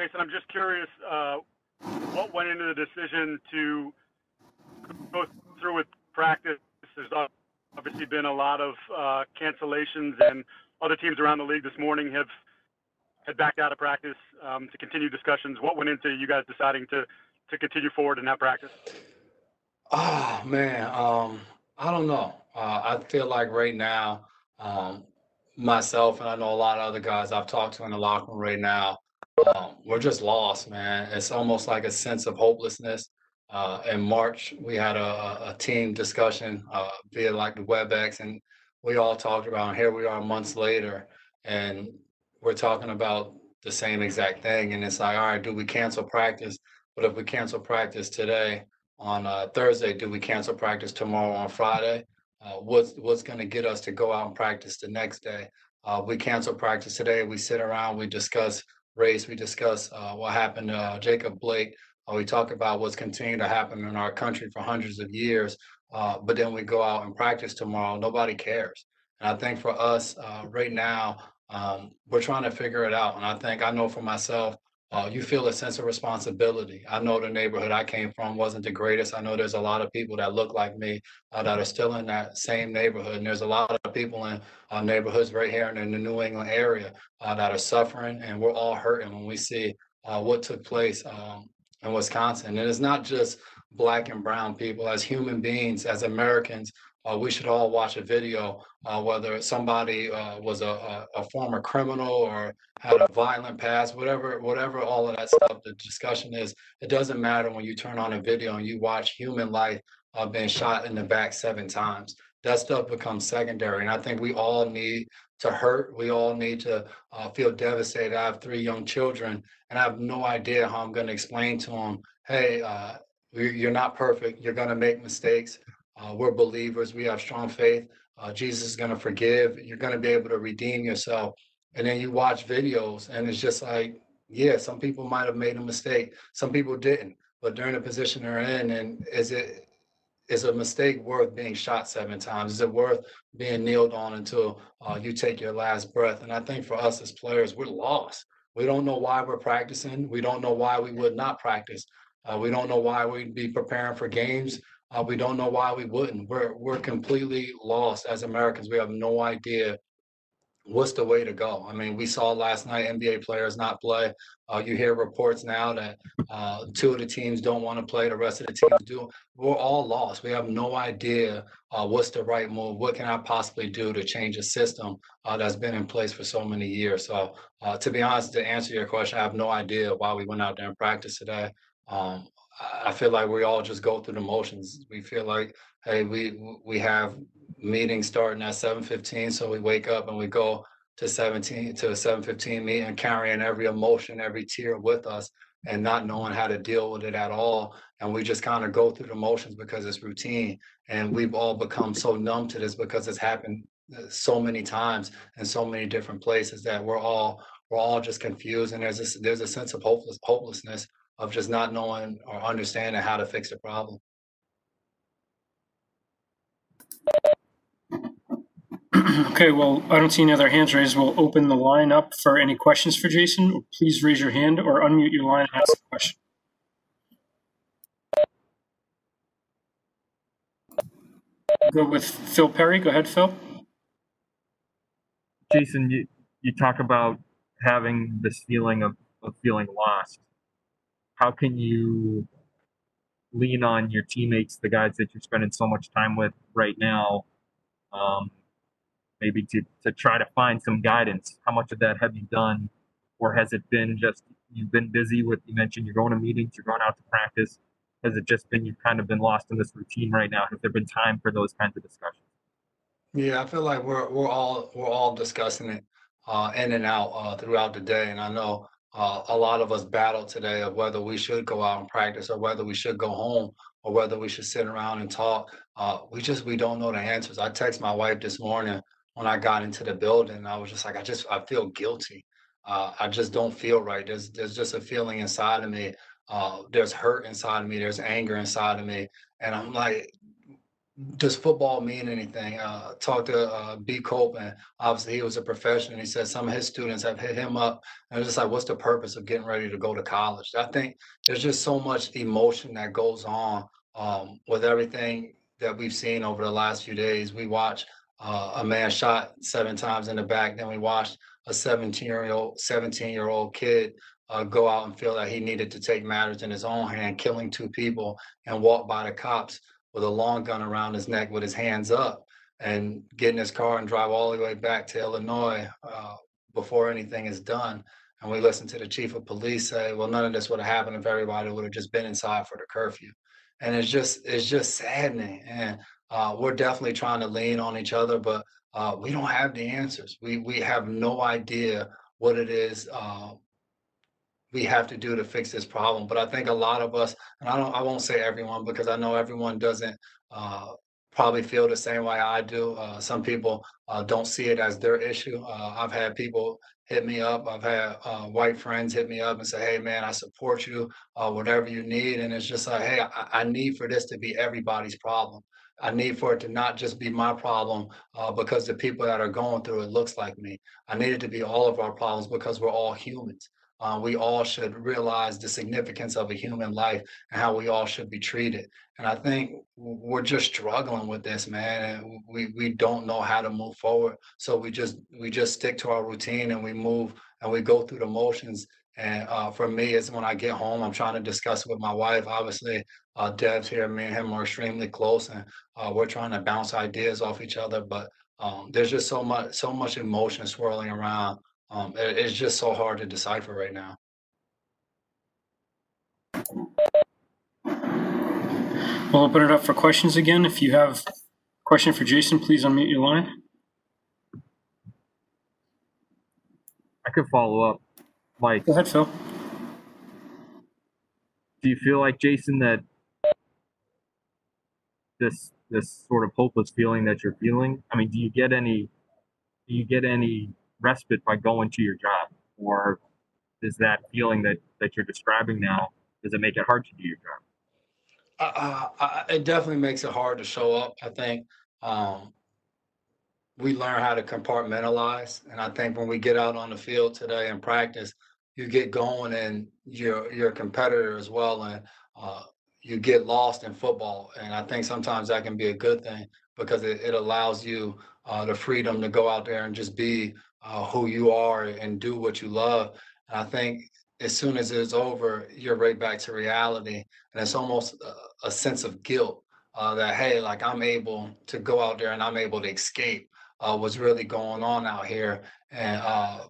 Jason, I'm just curious, uh, what went into the decision to go through with practice? There's obviously been a lot of uh, cancellations, and other teams around the league this morning have had backed out of practice um, to continue discussions. What went into you guys deciding to to continue forward and have practice? Oh man, um, I don't know. Uh, I feel like right now, um, myself and I know a lot of other guys I've talked to in the locker room right now, um, we're just lost, man. It's almost like a sense of hopelessness. Uh, in March, we had a, a team discussion uh, via like the WebEx, and we all talked about. Here we are months later, and we're talking about the same exact thing. And it's like, all right, do we cancel practice? But if we cancel practice today on uh, Thursday, do we cancel practice tomorrow on Friday? Uh, what's what's going to get us to go out and practice the next day? Uh, we cancel practice today. We sit around, we discuss race, we discuss uh, what happened to uh, Jacob Blake. Uh, we talk about what's continuing to happen in our country for hundreds of years. Uh, but then we go out and practice tomorrow. Nobody cares. And I think for us right now, um, we're trying to figure it out. And I think I know for myself, uh, you feel a sense of responsibility. I know the neighborhood I came from wasn't the greatest. I know there's a lot of people that look like me uh, that are still in that same neighborhood. And there's a lot of people in uh, neighborhoods right here in the New England area uh, that are suffering. And we're all hurting when we see uh, what took place um, in Wisconsin. And it's not just black and brown people. As human beings, as Americans, uh, we should all watch a video, uh, whether somebody uh, was a, a, former criminal or had a violent past, whatever, whatever all of that stuff. The discussion is, it doesn't matter when you turn on a video and you watch human life uh, being shot in the back seven times. That stuff becomes secondary, and I think we all need to hurt. We all need to uh, feel devastated. I have three young children, and I have no idea how I'm going to explain to them, "Hey, uh, you're not perfect. You're going to make mistakes." Uh, we're believers. We have strong faith. Uh, Jesus is going to forgive. You're going to be able to redeem yourself. And then you watch videos, and it's just like, yeah, some people might have made a mistake. Some people didn't. But during the position they're in, and is it is a mistake worth being shot seven times? Is it worth being kneeled on until uh, you take your last breath? And I think for us as players, we're lost. We don't know why we're practicing. We don't know why we would not practice. Uh, we don't know why we'd be preparing for games. Uh, we don't know why we wouldn't. We're we're completely lost as Americans. We have no idea what's the way to go. I mean, we saw last night NBA players not play. Uh, you hear reports now that uh, two of the teams don't want to play. The rest of the teams do. We're all lost. We have no idea uh, what's the right move. What can I possibly do to change a system uh, that's been in place for so many years? So, uh, to be honest, to answer your question, I have no idea why we went out there and practiced today. Um, I feel like we all just go through the motions. We feel like, hey, we we have meetings starting at seven fifteen, so we wake up and we go to seventeen to a seven fifteen meeting, carrying every emotion, every tear with us, and not knowing how to deal with it at all. And we just kind of go through the motions because it's routine, and we've all become so numb to this because it's happened uh, so many times in so many different places that we're all we're all just confused, and there's this there's a sense of hopeless hopelessness of just not knowing or understanding how to fix the problem. Okay, well, I don't see any other hands raised. We'll open the line up for any questions for Jason. Please raise your hand or unmute your line and ask a question. Go with Phil Perry. Go ahead, Phil. Jason, you, you talk about having this feeling of, of feeling lost how can you lean on your teammates, the guys that you're spending so much time with right now, um, maybe to, to try to find some guidance? How much of that have you done? Or has it been just you've been busy with, you mentioned you're going to meetings, you're going out to practice. Has it just been you've kind of been lost in this routine right now? Has there been time for those kinds of discussions? Yeah, I feel like we're we're all we're all discussing it uh, in and out uh, throughout the day, and I know uh, a lot of us battle today of whether we should go out and practice or whether we should go home or whether we should sit around and talk. Uh, we just we don't know the answers. I text my wife this morning when I got into the building. I was just like, I just I feel guilty. Uh, I just don't feel right. There's there's just a feeling inside of me. Uh, there's hurt inside of me. There's anger inside of me, and I'm like, does football mean anything? Uh, talked to uh, B. Copeman. Obviously, he was a professional. And He said some of his students have hit him up, and it's just like, what's the purpose of getting ready to go to college? I think there's just so much emotion that goes on um, with everything that we've seen over the last few days. We watched uh, a man shot seven times in the back. Then we watched a 17 year old 17 year old kid uh, go out and feel that he needed to take matters in his own hand, killing two people and walk by the cops with a long gun around his neck with his hands up and get in his car and drive all the way back to Illinois uh, before anything is done. And we listened to the chief of police say, well, none of this would have happened if everybody would have just been inside for the curfew. And it's just, it's just saddening. And uh, we're definitely trying to lean on each other, but uh, we don't have the answers. We, we have no idea what it is uh, we have to do to fix this problem. But I think a lot of us, and I don't, I won't say everyone because I know everyone doesn't uh, probably feel the same way I do. Uh, some people uh, don't see it as their issue. Uh, I've had people hit me up. I've had uh, white friends hit me up and say, "Hey, man, I support you. Uh, whatever you need." And it's just like, "Hey, I, I need for this to be everybody's problem." I need for it to not just be my problem uh, because the people that are going through it looks like me. I need it to be all of our problems because we're all humans. Uh, we all should realize the significance of a human life and how we all should be treated. And I think we're just struggling with this, man. And we we don't know how to move forward. So we just we just stick to our routine and we move and we go through the motions. And uh, for me, it's when I get home, I'm trying to discuss with my wife. Obviously, uh, Dev's here. Me and him are extremely close, and uh, we're trying to bounce ideas off each other. But um, there's just so much so much emotion swirling around um, it, it's just so hard to decipher right now. We'll open it up for questions again. If you have a question for Jason, please unmute your line. I could follow up. Mike, Go ahead, Phil. do you feel like Jason that this this sort of hopeless feeling that you're feeling? I mean, do you get any do you get any respite by going to your job, or is that feeling that that you're describing now does it make it hard to do your job? Uh, it definitely makes it hard to show up. I think um, we learn how to compartmentalize, and I think when we get out on the field today and practice, you get going, and you're a competitor as well, and uh, you get lost in football. And I think sometimes that can be a good thing because it, it allows you uh, the freedom to go out there and just be uh, who you are and do what you love. And I think as soon as it's over, you're right back to reality. And it's almost a, a sense of guilt uh, that, hey, like I'm able to go out there and I'm able to escape uh, what's really going on out here. And uh,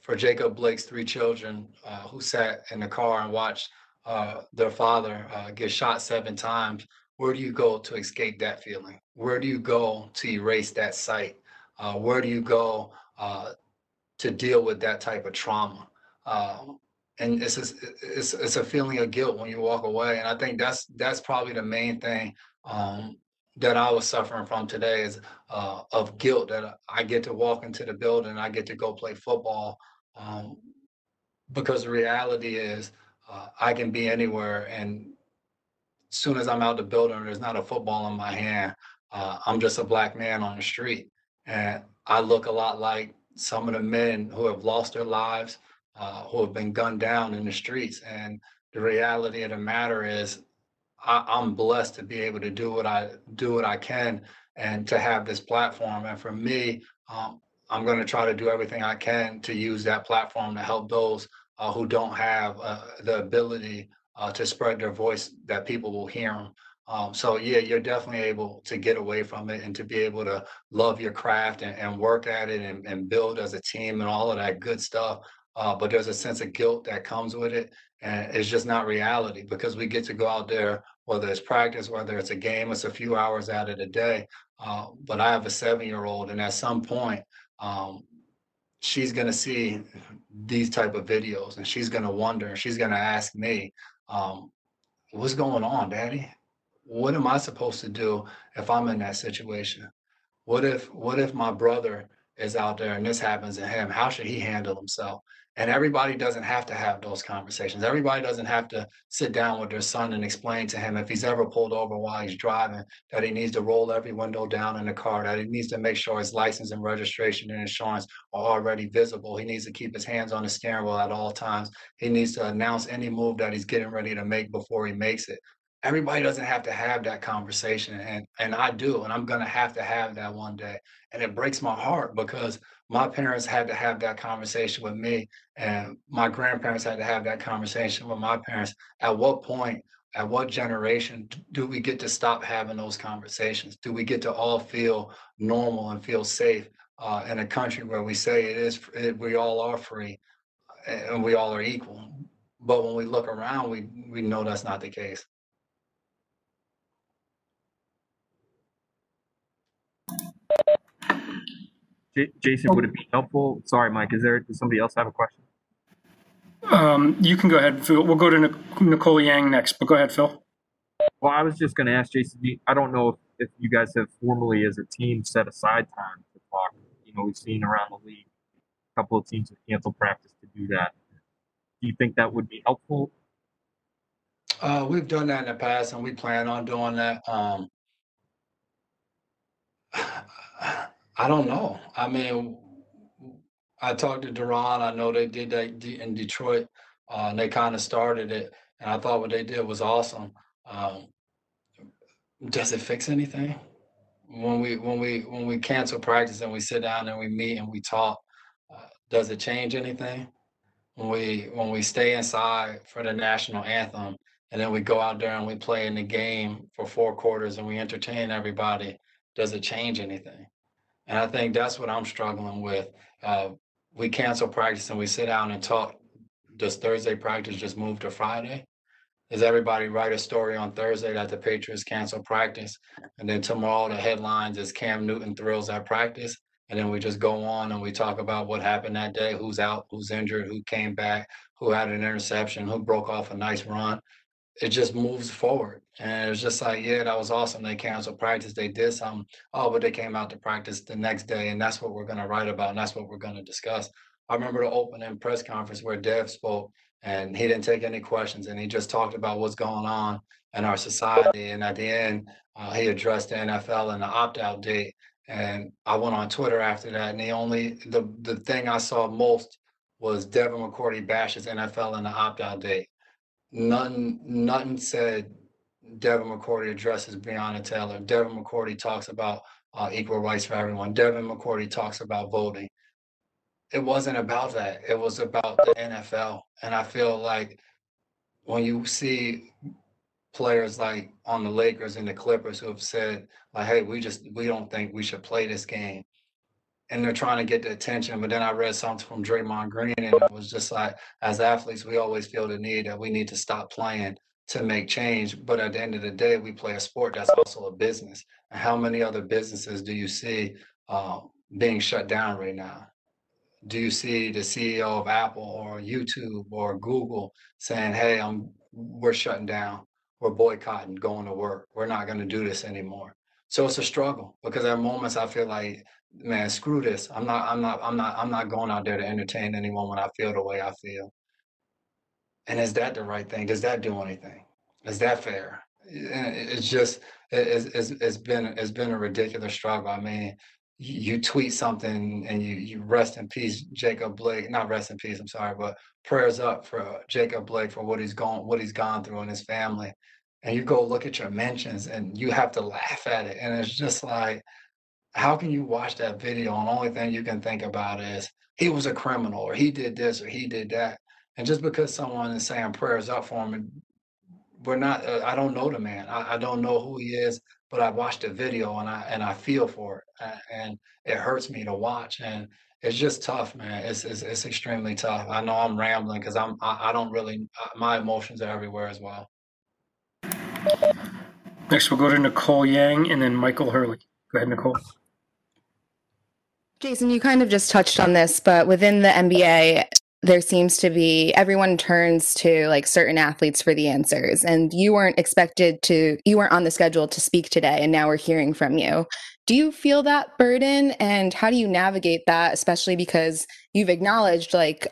for Jacob Blake's three children uh, who sat in the car and watched uh, their father uh, get shot seven times, where do you go to escape that feeling? Where do you go to erase that sight? where do you go uh, to deal with that type of trauma. Um, and it's, a, it's it's a feeling of guilt when you walk away, and I think that's that's probably the main thing um, that I was suffering from today is uh, of guilt that I get to walk into the building, I get to go play football, um, because the reality is uh, I can be anywhere, and as soon as I'm out the building, there's not a football in my hand. Uh, I'm just a black man on the street, and I look a lot like some of the men who have lost their lives, uh, who have been gunned down in the streets. And the reality of the matter is, I, I'm blessed to be able to do what I do what I can and to have this platform. And for me, um, I'm going to try to do everything I can to use that platform to help those uh, who don't have uh, the ability uh, to spread their voice that people will hear them. Um, so yeah, you're definitely able to get away from it and to be able to love your craft and, and work at it and, and, build as a team and all of that good stuff. Uh, but there's a sense of guilt that comes with it, and it's just not reality because we get to go out there, whether it's practice, whether it's a game, it's a few hours out of the day. Uh, but I have a seven-year-old, and at some point, um, she's going to see these type of videos, and she's going to wonder, she's going to ask me, um, "What's going on, Daddy?" What am I supposed to do if I'm in that situation? What if what if my brother is out there and this happens to him? How should he handle himself? And everybody doesn't have to have those conversations. Everybody doesn't have to sit down with their son and explain to him if he's ever pulled over while he's driving that he needs to roll every window down in the car, that he needs to make sure his license and registration and insurance are already visible. He needs to keep his hands on the steering wheel at all times. He needs to announce any move that he's getting ready to make before he makes it. Everybody doesn't have to have that conversation, and and I do, and I'm gonna have to have that one day. And it breaks my heart because my parents had to have that conversation with me, and my grandparents had to have that conversation with my parents. At what point, at what generation do we get to stop having those conversations? Do we get to all feel normal and feel safe uh, in a country where we say it is, it, we all are free and we all are equal? But when we look around, we we know that's not the case. J- Jason, would it be helpful? Sorry, Mike. Is there? Does somebody else have a question? Um, you can go ahead, Phil. We'll go to Nicole Yang next, but go ahead, Phil. Well, I was just going to ask Jason. I don't know if, if you guys have formally, as a team, set aside time to talk. You know, we've seen around the league a couple of teams have canceled practice to do that. Do you think that would be helpful? Uh, we've done that in the past and we plan on doing that. Um, I don't know. I mean, I talked to Duron. I know they did that in Detroit. Uh, and they kind of started it, and I thought what they did was awesome. Um, does it fix anything? When we when we when we cancel practice and we sit down and we meet and we talk, uh, does it change anything? When we when we stay inside for the national anthem and then we go out there and we play in the game for four quarters and we entertain everybody, does it change anything? And I think that's what I'm struggling with. Uh, we cancel practice and we sit down and talk. Does Thursday practice just move to Friday? Does everybody write a story on Thursday that the Patriots cancel practice? And then tomorrow the headlines is Cam Newton thrills at practice. And then we just go on and we talk about what happened that day, who's out, who's injured, who came back, who had an interception, who broke off a nice run it just moves forward. And it was just like, yeah, that was awesome. They canceled practice. They did some. Oh, but they came out to practice the next day. And that's what we're going to write about. And that's what we're going to discuss. I remember the opening press conference where Dev spoke and he didn't take any questions and he just talked about what's going on in our society. And at the end, uh, he addressed the NFL and the opt out date. And I went on Twitter after that. And the only, the, the thing I saw most was Devin McCourty bashes NFL and the opt out date Nothing, nothing said Devin McCourty addresses Breonna Taylor. Devin McCourty talks about uh, equal rights for everyone. Devin McCourty talks about voting. It wasn't about that. It was about the NFL. And I feel like when you see players like on the Lakers and the Clippers who have said, like, hey, we just we don't think we should play this game and they're trying to get the attention. But then I read something from Draymond Green, and it was just like, as athletes, we always feel the need that we need to stop playing to make change. But at the end of the day, we play a sport that's also a business. And how many other businesses do you see uh, being shut down right now? Do you see the CEO of Apple or YouTube or Google saying, "Hey, I'm we're shutting down, we're boycotting, going to work, we're not going to do this anymore"? So it's a struggle because at moments I feel like man, screw this. I'm not, I'm not, I'm not, I'm not going out there to entertain anyone when I feel the way I feel. And is that the right thing? Does that do anything? Is that fair? It's just, it's, it's, it's been, it's been a ridiculous struggle. I mean, you tweet something and you, you rest in peace, Jacob Blake, not rest in peace, I'm sorry, but prayers up for Jacob Blake for what he's gone, what he's gone through in his family. And you go look at your mentions and you have to laugh at it. And it's just like, how can you watch that video? And the only thing you can think about is he was a criminal or he did this or he did that. And just because someone is saying prayers up for him we're not uh, i don't know the man. I, I, don't know who he is but i watched the video and i and i feel for it and it hurts me to watch and it's just tough man. It's it's, it's extremely tough. I know i'm rambling because i'm I, I don't really uh, my emotions are everywhere as well. Next we'll go to nicole yang and then michael hurley. Go ahead nicole Jason, you kind of just touched on this, but within the NBA, there seems to be everyone turns to like certain athletes for the answers. And you weren't expected to, you weren't on the schedule to speak today, and now we're hearing from you. Do you feel that burden? And how do you navigate that, especially because you've acknowledged like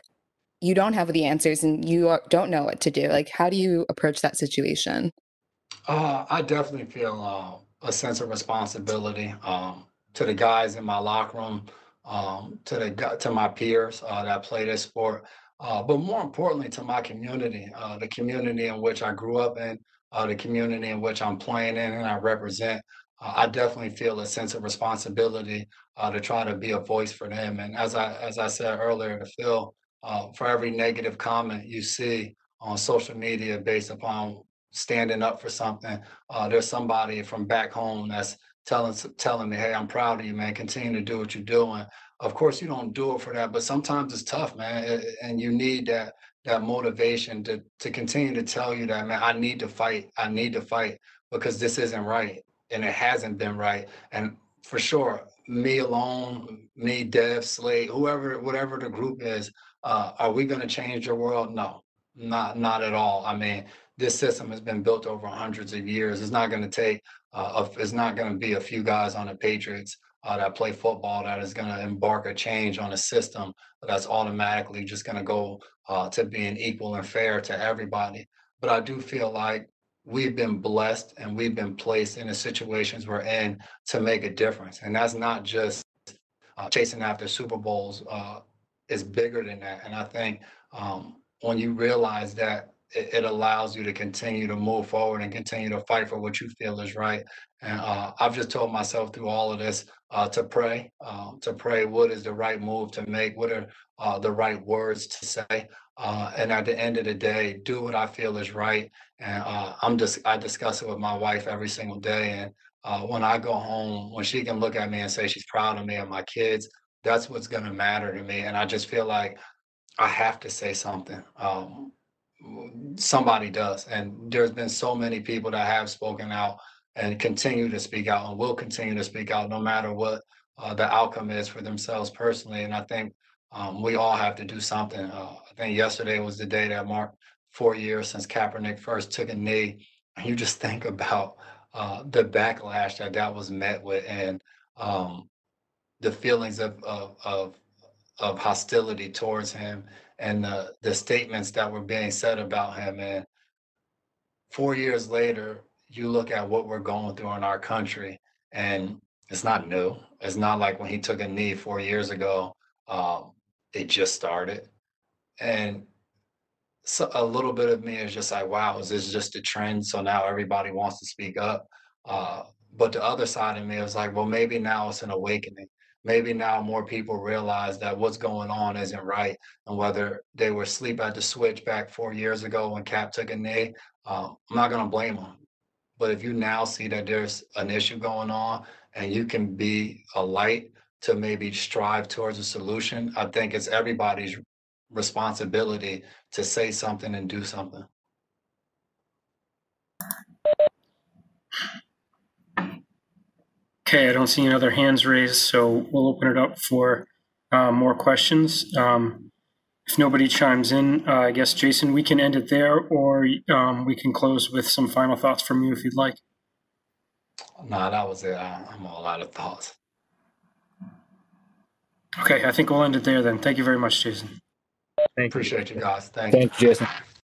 you don't have the answers and you don't know what to do. Like, how do you approach that situation? Uh, I definitely feel uh, a sense of responsibility um, to the guys in my locker room, um, to the to my peers uh, that play this sport, uh, but more importantly to my community, uh, the community in which I grew up in, uh, the community in which I'm playing in and I represent. Uh, I definitely feel a sense of responsibility uh, to try to be a voice for them. And as I as I said earlier, to uh, for every negative comment you see on social media based upon standing up for something. There's somebody from back home that's telling telling me, "Hey, I'm proud of you, man. Continue to do what you're doing." Of course, you don't do it for that, but sometimes it's tough, man, and you need that that motivation to to continue to tell you that, man. I need to fight. I need to fight because this isn't right, and it hasn't been right. And for sure, me alone, me, Dev, Slade, whoever, whatever the group is, uh, are we going to change the world? No, not not at all. I mean, this system has been built over hundreds of years. It's not going to take, uh, it's not going to be a few guys on the Patriots uh, that play football that is going to embark a change on a system that's automatically just going to go uh, to being equal and fair to everybody. But I do feel like we've been blessed and we've been placed in the situations we're in to make a difference. And that's not just uh, chasing after Super Bowls. Uh, it's bigger than that. And I think um, when you realize that it, it allows you to continue to move forward and continue to fight for what you feel is right. And uh, I've just told myself through all of this uh, to pray, um, to pray what is the right move to make, what are uh, the right words to say. Uh, and at the end of the day, do what I feel is right. And uh, I'm just, I discuss it with my wife every single day. And uh, when I go home, when she can look at me and say she's proud of me and my kids, that's what's going to matter to me. And I just feel like I have to say something. Um, somebody does. And there's been so many people that have spoken out and continue to speak out and will continue to speak out no matter what uh, the outcome is for themselves personally. And I think um, we all have to do something. Uh, I think yesterday was the day that marked four years since Kaepernick first took a knee. And you just think about uh, the backlash that that was met with and um, the feelings of, of, of, of hostility towards him and the, the statements that were being said about him. And four years later, you look at what we're going through in our country, and it's not new. It's not like when he took a knee four years ago, um, it just started. And so a little bit of me is just like, wow, is this just a trend? So now everybody wants to speak up. Uh, but the other side of me is like, well, maybe now it's an awakening maybe now more people realize that what's going on isn't right. And whether they were asleep at the switch back four years ago when Kap took a knee, um, I'm not going to blame them. But if you now see that there's an issue going on and you can be a light to maybe strive towards a solution, I think it's everybody's responsibility to say something and do something. Okay, I don't see any other hands raised, so we'll open it up for uh, more questions. Um, If nobody chimes in, uh, I guess, Jason, we can end it there, or um, we can close with some final thoughts from you if you'd like. Nah, that was it. I, I'm all out of thoughts. Okay, I think we'll end it there then. Thank you very much, Jason. Thank you. Appreciate you guys. Thank you. Thank you, Jason.